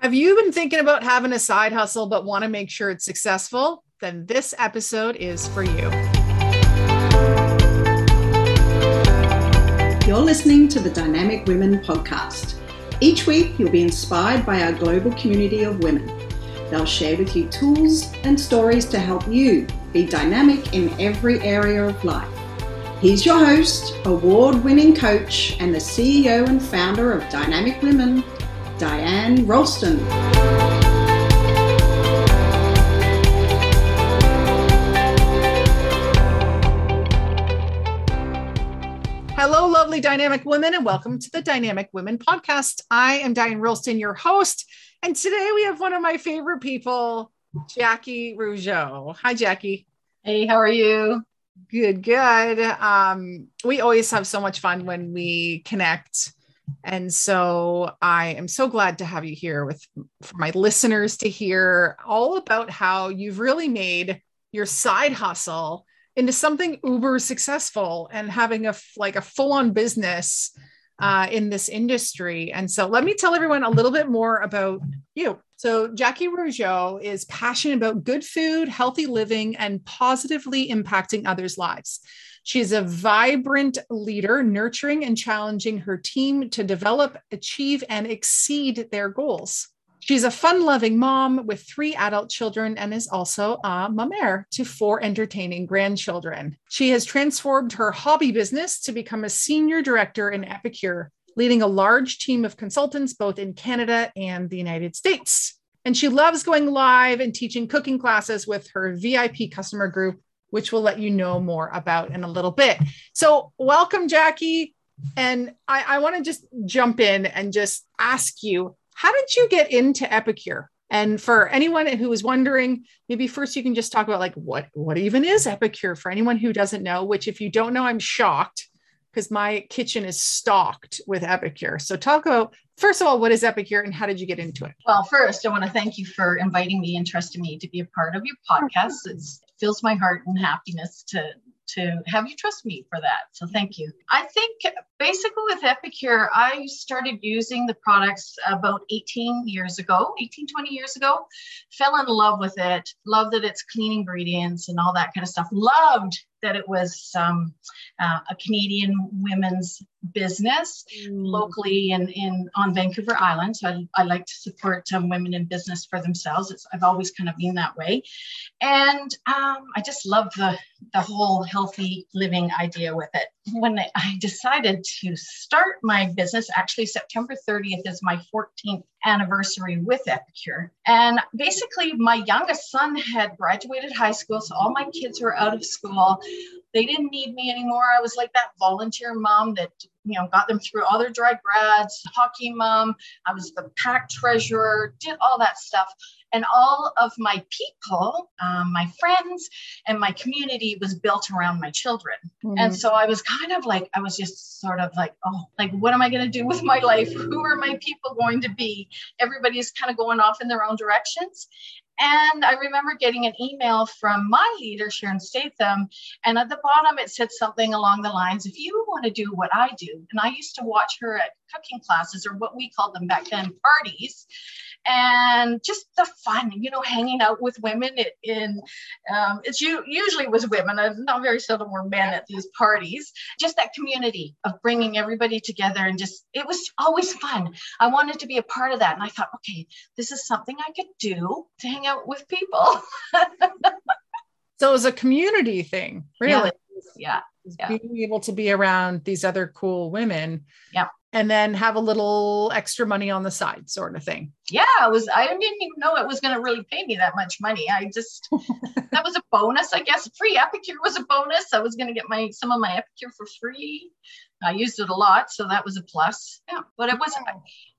Have you been thinking about having a side hustle but want to make sure it's successful? Then this episode is for you. You're listening to the Dynamic Women podcast. Each week, you'll be inspired by our global community of women. They'll share with you tools and stories to help you be dynamic in every area of life. He's your host, award winning coach, and the CEO and founder of Dynamic Women, Diane Rolston. Hello, lovely dynamic women, and welcome to the Dynamic Women podcast. I am Diane Rolston, your host, and today we have one of my favorite people, Jackie Rougeau. Hi, Jackie. Hey, how are you? Good, good. Um, we always have so much fun when we connect and so I am so glad to have you here with for my listeners to hear all about how you've really made your side hustle into something uber successful and having a like a full-on business uh, in this industry. And so let me tell everyone a little bit more about you. So Jackie Rougeau is passionate about good food, healthy living, and positively impacting others' lives. She is a vibrant leader, nurturing and challenging her team to develop, achieve, and exceed their goals. She's a fun loving mom with three adult children and is also a mamere to four entertaining grandchildren. She has transformed her hobby business to become a senior director in Epicure, leading a large team of consultants both in Canada and the United States. And she loves going live and teaching cooking classes with her VIP customer group which we'll let you know more about in a little bit. So, welcome, Jackie. And I, I want to just jump in and just ask you how did you get into Epicure? And for anyone who is wondering, maybe first you can just talk about like what what even is Epicure for anyone who doesn't know. Which, if you don't know, I'm shocked because my kitchen is stocked with Epicure. So talk about first of all, what is Epicure and how did you get into it? Well, first, I want to thank you for inviting me and trusting me to be a part of your podcast. It fills my heart and happiness to to have you trust me for that. So thank you. I think basically with Epicure, I started using the products about 18 years ago, 18, 20 years ago. Fell in love with it, loved that it's clean ingredients and all that kind of stuff. Loved that it was um, uh, a Canadian women's business mm. locally in, in on Vancouver Island. So I, I like to support um, women in business for themselves. It's, I've always kind of been that way, and um, I just love the the whole healthy living idea with it. When I decided to start my business, actually September 30th is my 14th anniversary with Epicure, and basically my youngest son had graduated high school, so all my kids were out of school they didn't need me anymore. I was like that volunteer mom that, you know, got them through all their dry grads, hockey mom. I was the pack treasurer, did all that stuff. And all of my people, um, my friends, and my community was built around my children. Mm-hmm. And so I was kind of like, I was just sort of like, oh, like, what am I going to do with my life? Who are my people going to be? Everybody's kind of going off in their own directions. And I remember getting an email from my leader, Sharon Statham, and at the bottom it said something along the lines if you want to do what I do, and I used to watch her at cooking classes or what we called them back then parties and just the fun, you know, hanging out with women. It, in um, it's you usually was women, and not very seldom were men at these parties. Just that community of bringing everybody together, and just it was always fun. I wanted to be a part of that, and I thought, okay, this is something I could do to hang out with people. so it was a community thing, really. Yeah. yeah. Being able to be around these other cool women. Yeah and then have a little extra money on the side sort of thing. Yeah it was i didn't even know it was going to really pay me that much money. I just that was a bonus i guess. Free epicure was a bonus. I was going to get my some of my epicure for free. I used it a lot so that was a plus. Yeah but it was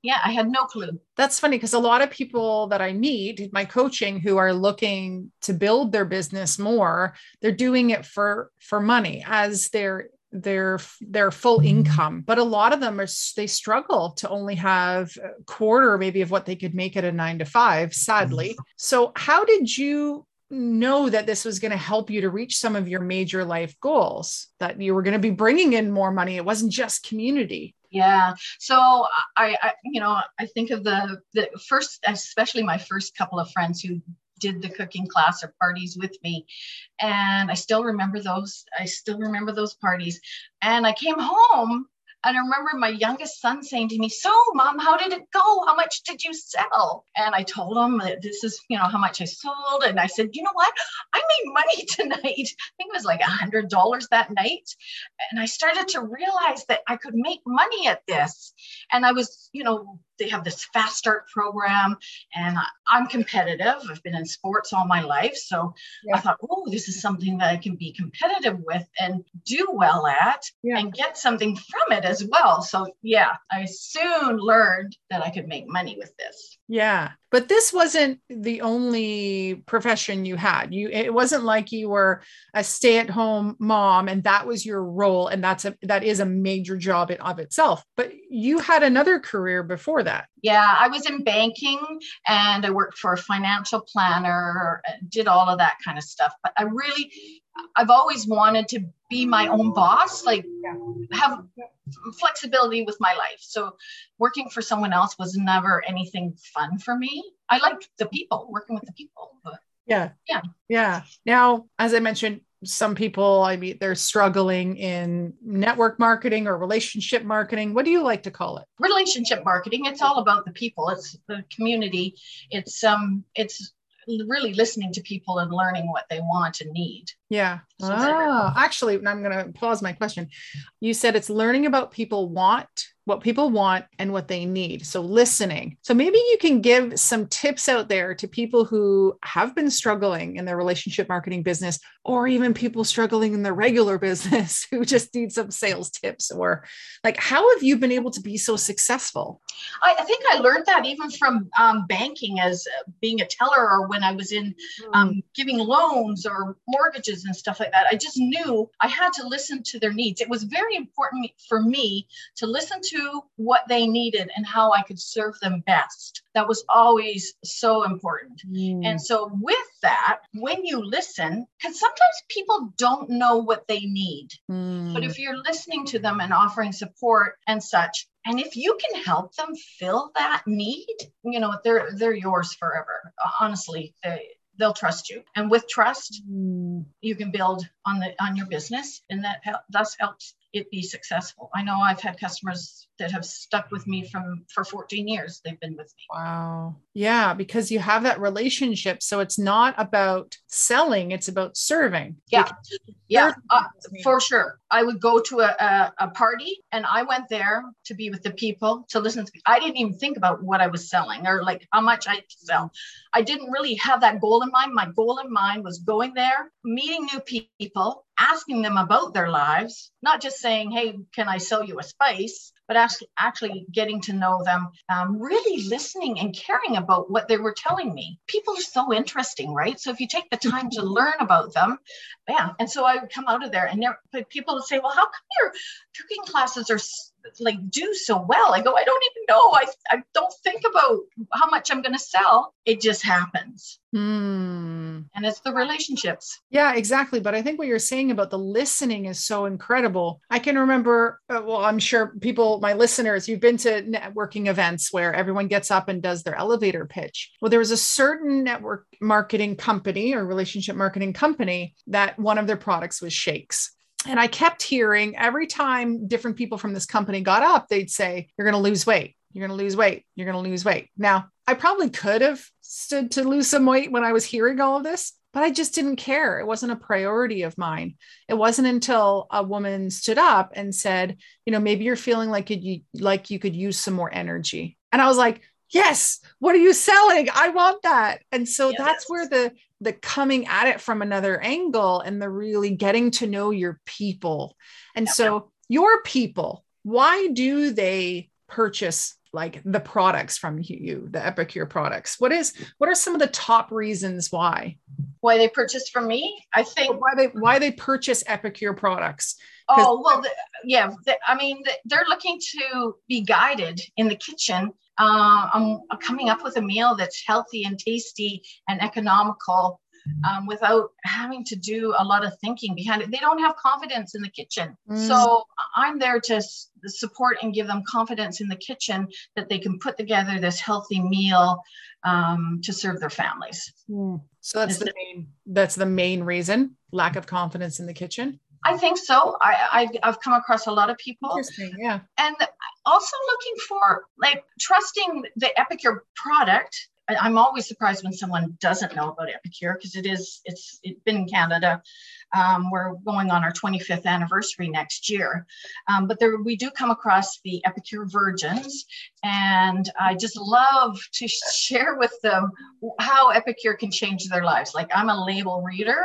yeah. i had no clue. That's funny because a lot of people that i meet my coaching who are looking to build their business more they're doing it for for money as they're their their full income but a lot of them are they struggle to only have a quarter maybe of what they could make at a 9 to 5 sadly mm-hmm. so how did you know that this was going to help you to reach some of your major life goals that you were going to be bringing in more money it wasn't just community Yeah. So I, I, you know, I think of the the first, especially my first couple of friends who did the cooking class or parties with me and i still remember those i still remember those parties and i came home and I remember my youngest son saying to me, So, mom, how did it go? How much did you sell? And I told him that this is, you know, how much I sold. And I said, You know what? I made money tonight. I think it was like a $100 that night. And I started to realize that I could make money at this. And I was, you know, they have this fast start program and i'm competitive i've been in sports all my life so yeah. i thought oh this is something that i can be competitive with and do well at yeah. and get something from it as well so yeah i soon learned that i could make money with this yeah but this wasn't the only profession you had. You it wasn't like you were a stay-at-home mom and that was your role and that's a that is a major job in of itself but you had another career before that yeah i was in banking and i worked for a financial planner did all of that kind of stuff but i really i've always wanted to be my own boss like have flexibility with my life. So working for someone else was never anything fun for me. I like the people, working with the people. But yeah. Yeah. Yeah. Now, as I mentioned, some people, I mean, they're struggling in network marketing or relationship marketing. What do you like to call it? Relationship marketing. It's all about the people. It's the community. It's um, it's really listening to people and learning what they want and need. Yeah. So oh, actually, I'm going to pause my question. You said it's learning about people want what people want and what they need. So, listening. So, maybe you can give some tips out there to people who have been struggling in their relationship marketing business, or even people struggling in their regular business who just need some sales tips. Or, like, how have you been able to be so successful? I, I think I learned that even from um, banking as uh, being a teller, or when I was in um, hmm. giving loans or mortgages and stuff like that. I just knew I had to listen to their needs. It was very important for me to listen to to what they needed and how I could serve them best. That was always so important. Mm. And so, with that, when you listen, because sometimes people don't know what they need, mm. but if you're listening to them and offering support and such, and if you can help them fill that need, you know, they're they're yours forever. Honestly, they, they'll trust you and with trust mm. you can build on the on your business and that help, thus helps it be successful. I know I've had customers that have stuck with me from for 14 years. They've been with me. Wow. Yeah, because you have that relationship. So it's not about selling, it's about serving. Yeah. Yeah, uh, for sure. I would go to a, a, a, party and I went there to be with the people to listen to. I didn't even think about what I was selling or like how much I sell. I didn't really have that goal in mind. My goal in mind was going there, meeting new people, asking them about their lives, not just saying, hey, can I sell you a spice? But actually, actually getting to know them, um, really listening and caring about what they were telling me. People are so interesting, right? So if you take the time to learn about them, yeah. And so I would come out of there, and there, people would say, "Well, how come your cooking classes are like do so well. I go, I don't even know. I, I don't think about how much I'm going to sell. It just happens. Hmm. And it's the relationships. Yeah, exactly. But I think what you're saying about the listening is so incredible. I can remember, uh, well, I'm sure people, my listeners, you've been to networking events where everyone gets up and does their elevator pitch. Well, there was a certain network marketing company or relationship marketing company that one of their products was shakes. And I kept hearing every time different people from this company got up, they'd say, You're going to lose weight. You're going to lose weight. You're going to lose weight. Now, I probably could have stood to lose some weight when I was hearing all of this, but I just didn't care. It wasn't a priority of mine. It wasn't until a woman stood up and said, You know, maybe you're feeling like you like you could use some more energy. And I was like, yes what are you selling i want that and so yes. that's where the the coming at it from another angle and the really getting to know your people. And so your people why do they purchase like the products from you the epicure products? What is what are some of the top reasons why? Why they purchase from me? I think why they why they purchase epicure products? Oh well the, yeah the, i mean the, they're looking to be guided in the kitchen uh, I'm coming up with a meal that's healthy and tasty and economical um, without having to do a lot of thinking behind it. They don't have confidence in the kitchen. Mm. So I'm there to s- support and give them confidence in the kitchen that they can put together this healthy meal um, to serve their families. So that's Is the main that's the main reason lack of confidence in the kitchen. I think so. I, I I've come across a lot of people Interesting. Yeah. and also looking for like trusting the epicure product I- i'm always surprised when someone doesn't know about epicure because it is it's it's been in canada um, we're going on our 25th anniversary next year. Um, but there we do come across the epicure virgins and i just love to share with them how epicure can change their lives. Like i'm a label reader.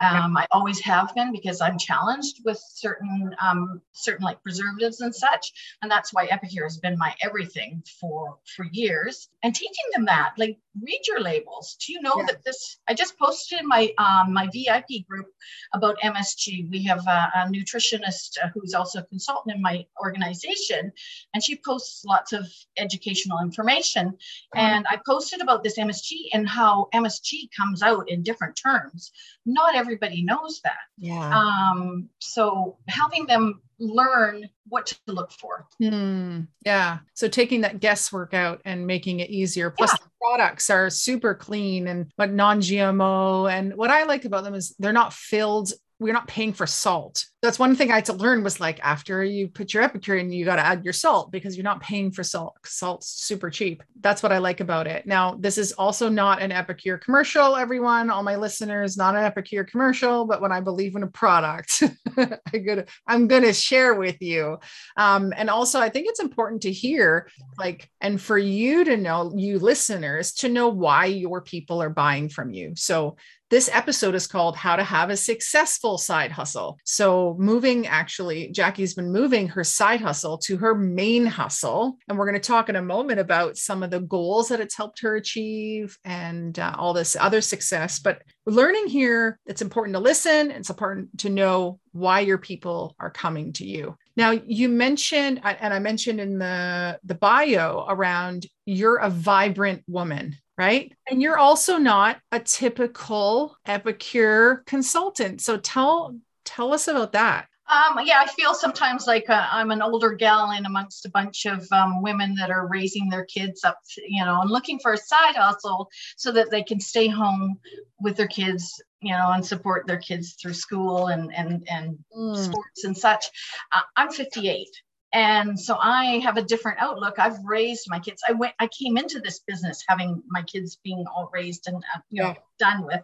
Um, i always have been because i'm challenged with certain um, certain like preservatives and such and that's why epicure has been my everything for for years. And teaching them that like read your labels. Do you know Yeah. that this i just posted in my um, my vip group about msg we have a, a nutritionist uh, who's also a consultant in my organization and she posts lots of educational information. And i posted about this msg and how msg comes out in different terms. Not everybody knows that. Yeah. um, so helping them learn what to look for. Hmm. Yeah. So taking that guesswork out and making it easier. Plus, Yeah. the products are super clean and but non-GMO. And what I like about them is they're not filled. We're not paying for salt. That's one thing I had to learn was like after you put your epicure in, you got to add your salt because you're not paying for salt. Salt's super cheap. That's what I like about it. Now, this is also not an epicure commercial, everyone, all my listeners, not an epicure commercial, but when I believe in a product, I gonna, I'm going to share with you. Um, and also, I think it's important to hear, like, and for you to know, you listeners, to know why your people are buying from you. So, this episode is called How to Have a Successful Side Hustle. So, moving actually, Jackie's been moving her side hustle to her main hustle. And we're going to talk in a moment about some of the goals that it's helped her achieve and uh, all this other success. But learning here, it's important to listen, it's important to know why your people are coming to you. Now, you mentioned, and I mentioned in the, the bio around you're a vibrant woman right? And you're also not a typical epicure consultant. So tell tell us about that. Um, yeah, I feel sometimes like uh, I'm an older gal in amongst a bunch of um, women that are raising their kids up, you know, and looking for a side hustle so that they can stay home with their kids, you know, and support their kids through school and and and Mm. sports and such. Uh, I'm 58. And so I have a different outlook. I've raised my kids. I went, I came into this business having my kids being all raised and uh, you know done with,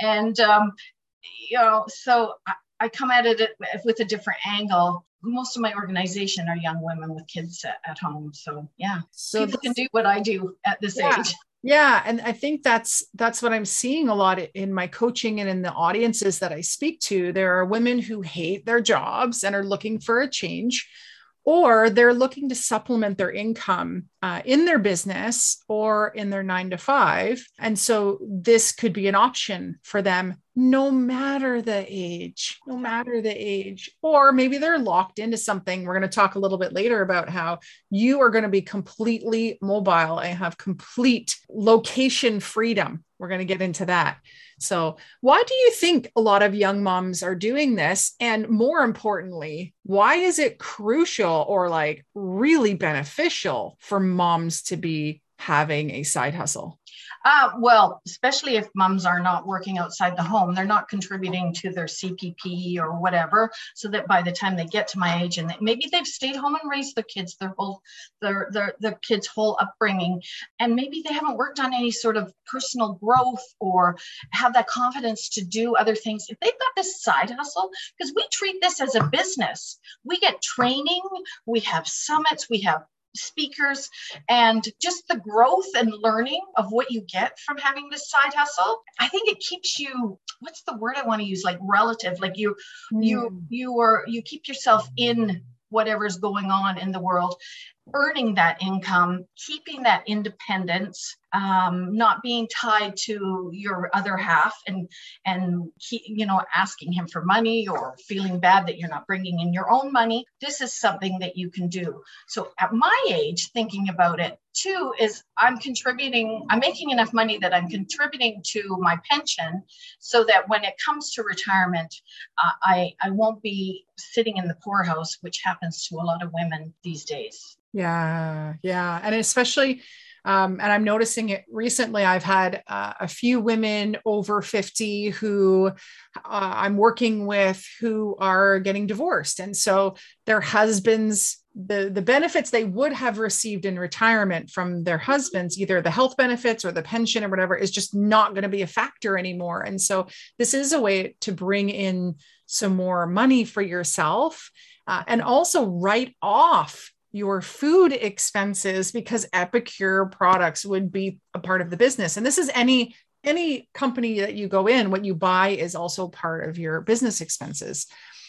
and um, you know, so I, I come at it with a different angle. Most of my organization are young women with kids at, at home. So yeah, So people can do what I do at this Yeah. age. Yeah, and I think that's that's what I'm seeing a lot in my coaching and in the audiences that I speak to. There are women who hate their jobs and are looking for a change, or they're looking to supplement their income uh, in their business or in their nine to five. And so this could be an option for them, no matter the age, no matter the age. Or maybe they're locked into something. We're going to talk a little bit later about how you are going to be completely mobile and have complete location freedom. We're going to get into that. So, why do you think a lot of young moms are doing this? And more importantly, why is it crucial or like really beneficial for moms to be having a side hustle? Uh, well, especially if mums are not working outside the home, they're not contributing to their CPP or whatever, so that by the time they get to my age and they, maybe they've stayed home and raised their kids their whole their, their their kids' whole upbringing, and maybe they haven't worked on any sort of personal growth or have that confidence to do other things. If they've got this side hustle, because we treat this as a business, we get training, we have summits, we have speakers and just the growth and learning of what you get from having this side hustle i think it keeps you what's the word i want to use? Like relative like you you hmm. you are you keep yourself in whatever's going on in the world earning that income keeping that independence um, not being tied to your other half and and he, you know asking him for money or feeling bad that you're not bringing in your own money. This is something that you can do. So at my age thinking about it two is I'm contributing, I'm making enough money that I'm contributing to my pension so that when it comes to retirement, uh, I, I won't be sitting in the poorhouse, which happens to a lot of women these days. Yeah, yeah. And especially, um, and I'm noticing it recently. I've had uh, a few women over 50 who uh, I'm working with who are getting divorced. And so their husbands, the, the benefits they would have received in retirement from their husbands, either the health benefits or the pension or whatever, is just not going to be a factor anymore. And so this is a way to bring in some more money for yourself uh, and also write off your food expenses because epicure products would be a part of the business and this is any any company that you go in what you buy is also part of your business expenses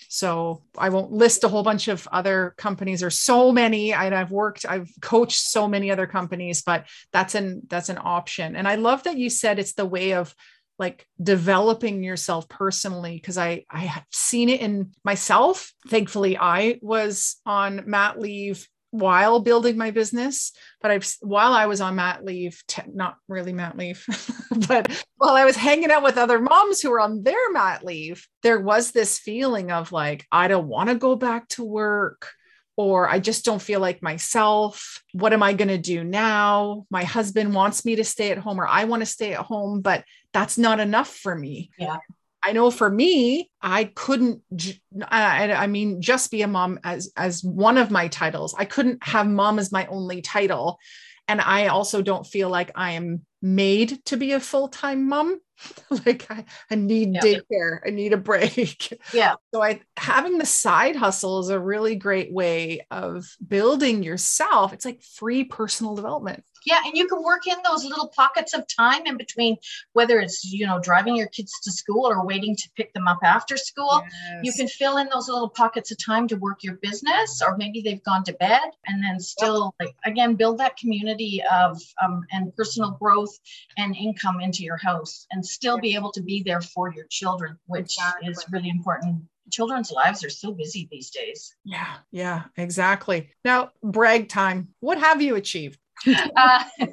so i won't list a whole bunch of other companies. There's so many and i've worked i've coached so many other companies but that's an that's an option. And i love that you said it's the way of like developing yourself personally because i i have seen it in myself. Thankfully i was on mat leave while building my business but i've while i was on mat leave t- not really mat leave but while i was hanging out with other moms who were on their mat leave there was this feeling of like i don't want to go back to work or I just don't feel like myself. What am I going to do now? My husband wants me to stay at home, or I want to stay at home, but that's not enough for me. Yeah. I know for me, I couldn't. I, I mean, just be a mom as as one of my titles. I couldn't have mom as my only title, and I also don't feel like I am made to be a full time mom. like I, I need yeah. daycare. I need a break. Yeah. So I having the side hustle is a really great way of building yourself. It's like free personal development. Yeah, and you can work in those little pockets of time in between, whether it's you know driving your kids to school or waiting to pick them up after school. Yes. You can fill in those little pockets of time to work your business, or maybe they've gone to bed, and then still like again build that community of um, and personal growth and income into your house, and still be able to be there for your children, which exactly. is really important children's lives are so busy these days. Yeah, yeah, exactly. Now, brag time. What have you achieved? uh,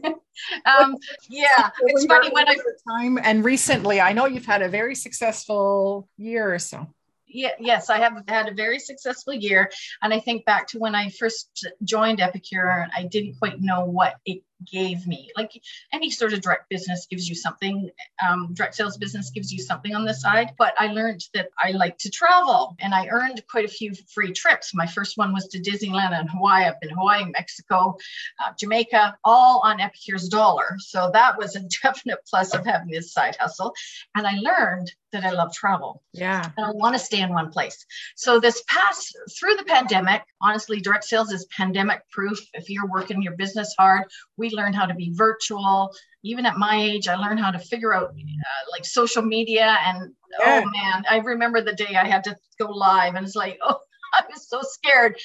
um, yeah, it's funny when I time and recently. I know you've had a very successful year or so. Yeah, yes, I have had a very successful year, and I think back to when I first joined Epicure, I didn't quite know what it gave me. Like any sort of direct business gives you something, um, direct sales business gives you something on the side. But I learned that I like to travel and I earned quite a few free trips. My first one was to Disneyland and Hawaii. I've been Hawaii, Mexico, uh, Jamaica, all on Epicure's dollar. So that was a definite plus of having this side hustle. And I learned that I love travel. Yeah. And I want to stay in one place. So this past through the pandemic, honestly, direct sales is pandemic proof. If you're working your business hard, we learned how to be virtual. Even at my age, I learned how to figure out uh, like social media. And yeah. oh man, I remember the day I had to go live, and it's like, oh, I was so scared,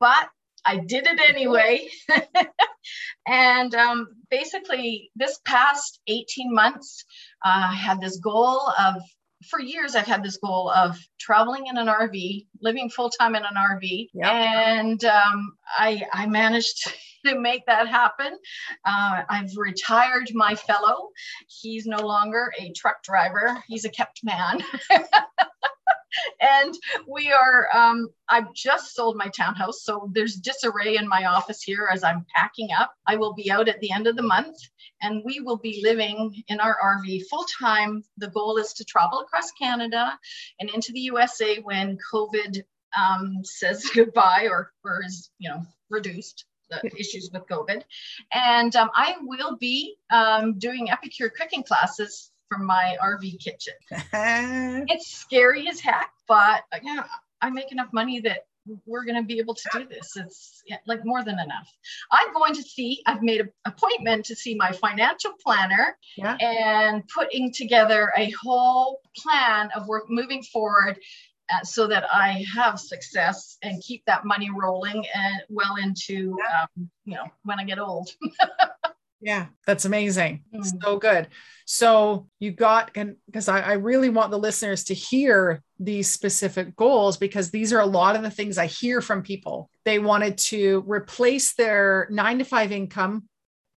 but I did it anyway. and um, basically, this past 18 months, uh, I had this goal of for years I've had this goal of traveling in an RV, living full time in an RV, yep. and um, I I managed to make that happen. Uh, I've retired my fellow. He's no longer a truck driver. He's a kept man. and we are um, i've just sold my townhouse so there's disarray in my office here as i'm packing up. I will be out at the end of the month and we will be living in our rv full time the goal is to travel across canada and into the usa when covid um, says goodbye or, or is you know reduced the issues with covid. And um, i will be um, doing epicure cooking classes from my RV kitchen. it's scary as heck, but yeah, I make enough money that we're going to be able to do this. It's yeah, like more than enough. I'm going to see, I've made an appointment to see my financial planner yeah. and putting together a whole plan of work moving forward uh, so that I have success and keep that money rolling and well into, yeah. um, you know, when I get old. Yeah, that's amazing. Mm. So good. So you got, and because I, I really want the listeners to hear these specific goals because these are a lot of the things I hear from people. They wanted to replace their nine to five income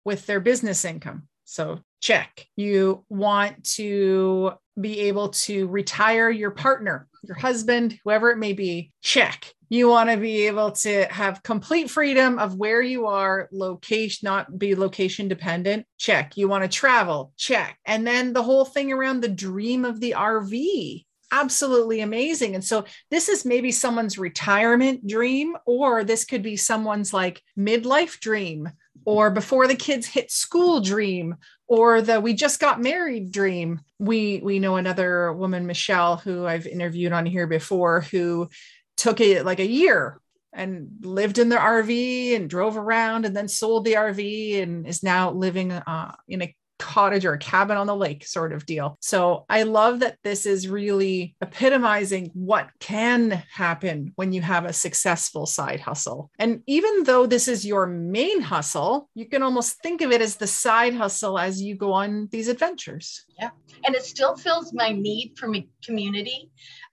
with their business income. So check. You want to be able to retire your partner, your husband, whoever it may be. Check. You want to be able to have complete freedom of where you are, location, not be location dependent. Check. You want to travel. Check. And then the whole thing around the dream of the RV absolutely amazing. And so this is maybe someone's retirement dream, or this could be someone's like midlife dream, or before the kids hit school dream, or the we just got married dream. We we know another woman, Michelle, who I've interviewed on here before, who took it like a year and lived in their RV and drove around and then sold the RV and is now living uh, in a cottage or a cabin on the lake sort of deal. So I love that this is really epitomizing what can happen when you have a successful side hustle. And even though this is your main hustle, you can almost think of it as the side hustle as you go on these adventures. Yeah. And it still fills my need for community.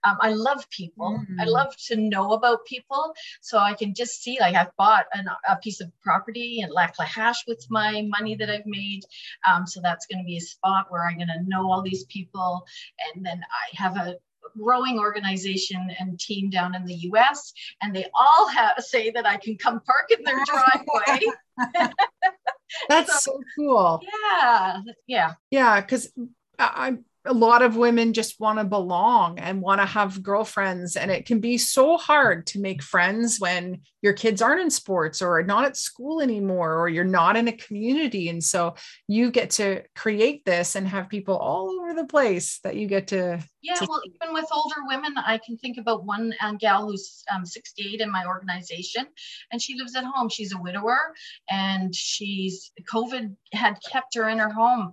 Um, I love people. Mm. I love to know about people. So I can just see, like, I've bought an, a piece of property in Lac La Hache with my money that I've made. Um, so that's going to be a spot where I'm going to know all these people. And then I have a growing organization and team down in the US, and they all have say that I can come park in their driveway. That's so, so, cool. Yeah. Yeah. Yeah. Cause I, a lot of women just want to belong and want to have girlfriends and it can be so hard to make friends when your kids aren't in sports or not at school anymore or you're not in a community and so you get to create this and have people all over the place that you get to yeah to well even with older women i can think about one uh, gal who's um, 68 in my organization and she lives at home. She's a widower and she's covid had kept her in her home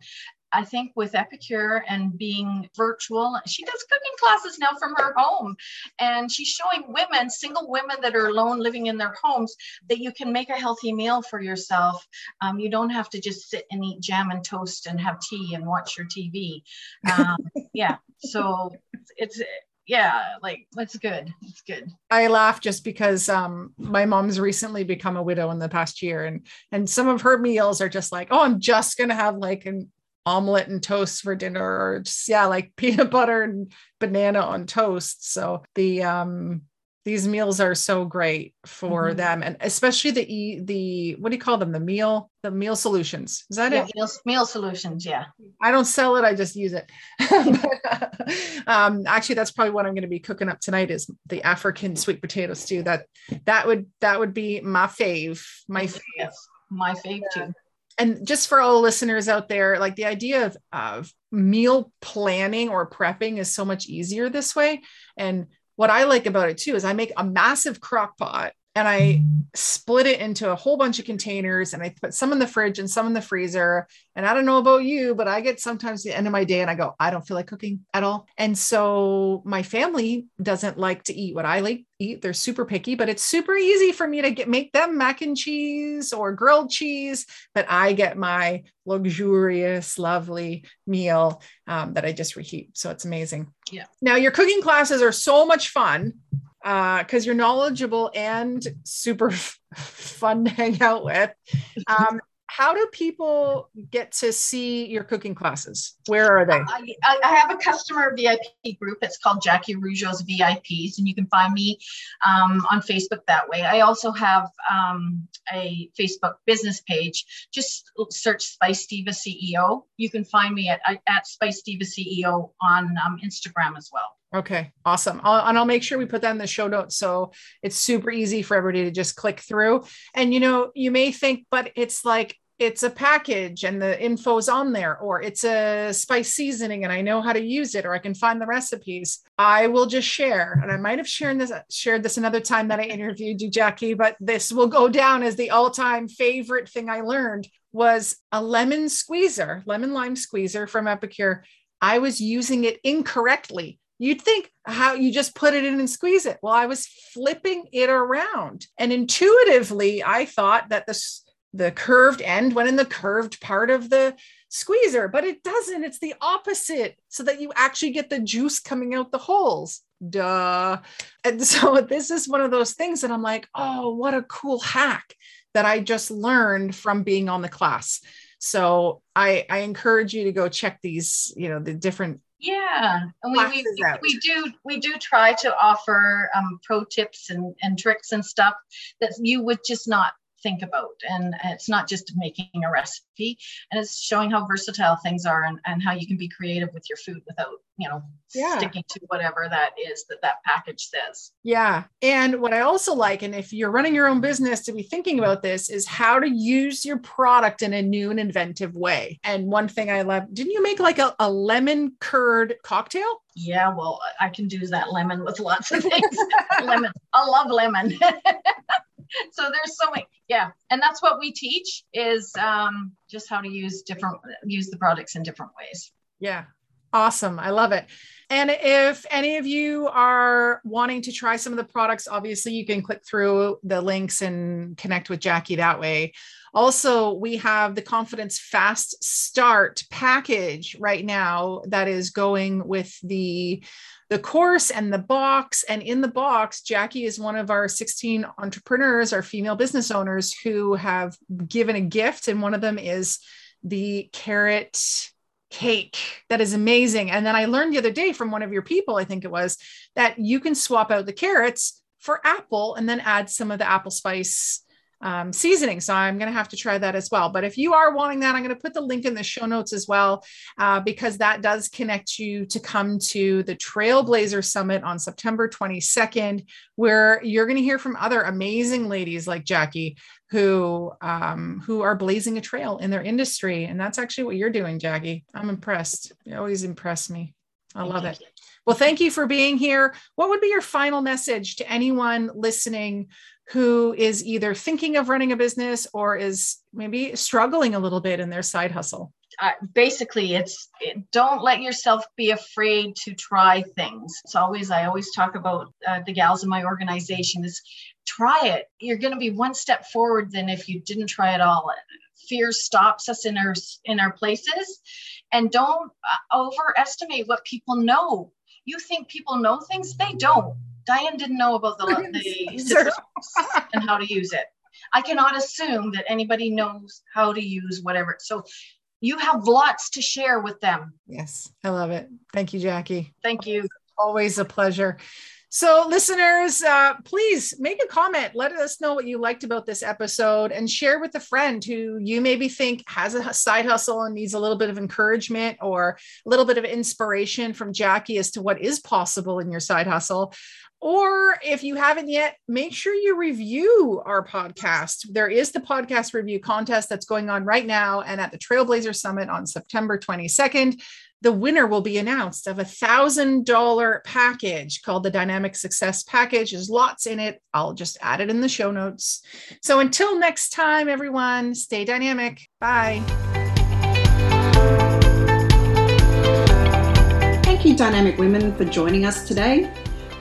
I think with Epicure and being virtual, she does cooking classes now from her home. And she's showing women, single women that are alone living in their homes, that you can make a healthy meal for yourself. Um, you don't have to just sit and eat jam and toast and have tea and watch your TV. Um, yeah. So it's, it's yeah like that's good it's good i laugh just because um my mom's recently become a widow in the past year and and some of her meals are just like oh i'm just gonna have like an omelet and toast for dinner or just yeah like peanut butter and banana on toast. So the um these meals are so great for mm-hmm. them and especially the the what do you call them? The meal the meal solutions. Is that yeah, it? meal, meal solutions yeah. I don't sell it i just use it. But, um actually that's probably what i'm going to be cooking up tonight is the african sweet potato stew that that would that would be my fave my fave yes, my fave too and just for all listeners out there, like the idea of, of meal planning or prepping is so much easier this way. And what I like about it too is I make a massive crock pot and I split it into a whole bunch of containers and I put some in the fridge and some in the freezer. And I don't know about you, but I get sometimes the end of my day and I go, I don't feel like cooking at all. And so my family doesn't like to eat what I like eat. They're super picky, but it's super easy for me to get make them mac and cheese or grilled cheese. But I get my luxurious, lovely meal um, that I just reheat. So it's amazing. Yeah. Now your cooking classes are so much fun because uh, you're knowledgeable and super f- fun to hang out with. Um, how do people get to see your cooking classes? Where are they? I, I have a customer VIP group. It's called Jackie Rougeau's VIPs, and you can find me um, on Facebook that way. I also have um, a Facebook business page. Just search Spice Diva CEO. You can find me at, at Spice Diva CEO on um, Instagram as well. Okay, awesome. I'll, and I'll make sure we put that in the show notes so it's super easy for everybody to just click through. And you know, you may think, but it's like it's a package and the info's on there, or it's a spice seasoning and I know how to use it, or I can find the recipes. I will just share, and I might have shared this shared this another time that I interviewed you, Jackie, but this will go down as the all-time favorite thing I learned was a lemon squeezer, lemon lime squeezer from Epicure. I was using it incorrectly You'd think how you just put it in and squeeze it. Well, I was flipping it around. And intuitively, I thought that the, the curved end went in the curved part of the squeezer, but it doesn't. It's the opposite, so that you actually get the juice coming out the holes. Duh. And so this is one of those things that I'm like, oh, what a cool hack that I just learned from being on the class. So I, I encourage you to go check these, you know, the different yeah and we, we, we, do we do try to offer um, pro tips and, and tricks and stuff that you would just not think about. And it's not just making a recipe, and it's showing how versatile things are and, and how you can be creative with your food without, you know, yeah. sticking to whatever that is that that package says. Yeah. And what I also like, and if you're running your own business to be thinking about this, is how to use your product in a new and inventive way. And one thing I love, didn't you make like a, a lemon curd cocktail? Yeah, well, I can do that lemon with lots of things. lemon. I love lemon. so there's so many yeah. And that's what we teach is um, just how to use different use the products in different ways. Yeah. Awesome. I love it. And if any of you are wanting to try some of the products obviously you can click through the links and connect with jackie that way also we have the confidence fast start package right now that is going with the the course and the box. And in the box, Jackie is one of our 16 entrepreneurs, our female business owners who have given a gift. And one of them is the carrot cake that is amazing. And then I learned the other day from one of your people, I think it was, that you can swap out the carrots for apple and then add some of the apple spice um, seasoning. So I'm going to have to try that as well. But if you are wanting that, I'm going to put the link in the show notes as well, uh, because that does connect you to come to the Trailblazer Summit on September 22nd, where you're going to hear from other amazing ladies like Jackie who um, who are blazing a trail in their industry. And that's actually what you're doing, Jackie. I'm impressed. You always impress me. I Thank love you. it. Well, thank you for being here. What would be your final message to anyone listening who is either thinking of running a business or is maybe struggling a little bit in their side hustle? Uh, basically, it's it, don't let yourself be afraid to try things. It's always I always talk about uh, the gals in my organization is try it. You're going to be one step forward than if you didn't try it all. Fear stops us in our in our places, and don't uh, overestimate what people know. You think people know things, they don't Diane didn't know about the, the and how to use it. I cannot assume that anybody knows how to use whatever. So you have lots to share with them. Yes, I love it. Thank you, Jackie. Thank you. Always a pleasure. So, listeners, uh, please make a comment. Let us know what you liked about this episode and share with a friend who you maybe think has a side hustle and needs a little bit of encouragement or a little bit of inspiration from Jackie as to what is possible in your side hustle. Or if you haven't yet, make sure you review our podcast. There is the podcast review contest that's going on right now. And at the Trailblazer Summit on September 22nd, the winner will be announced of a thousand dollar package called the Dynamic Success Package. There's lots in it. I'll just add it in the show notes. So until next time, everyone, stay dynamic. Bye. Thank you, Dynamic Women, for joining us today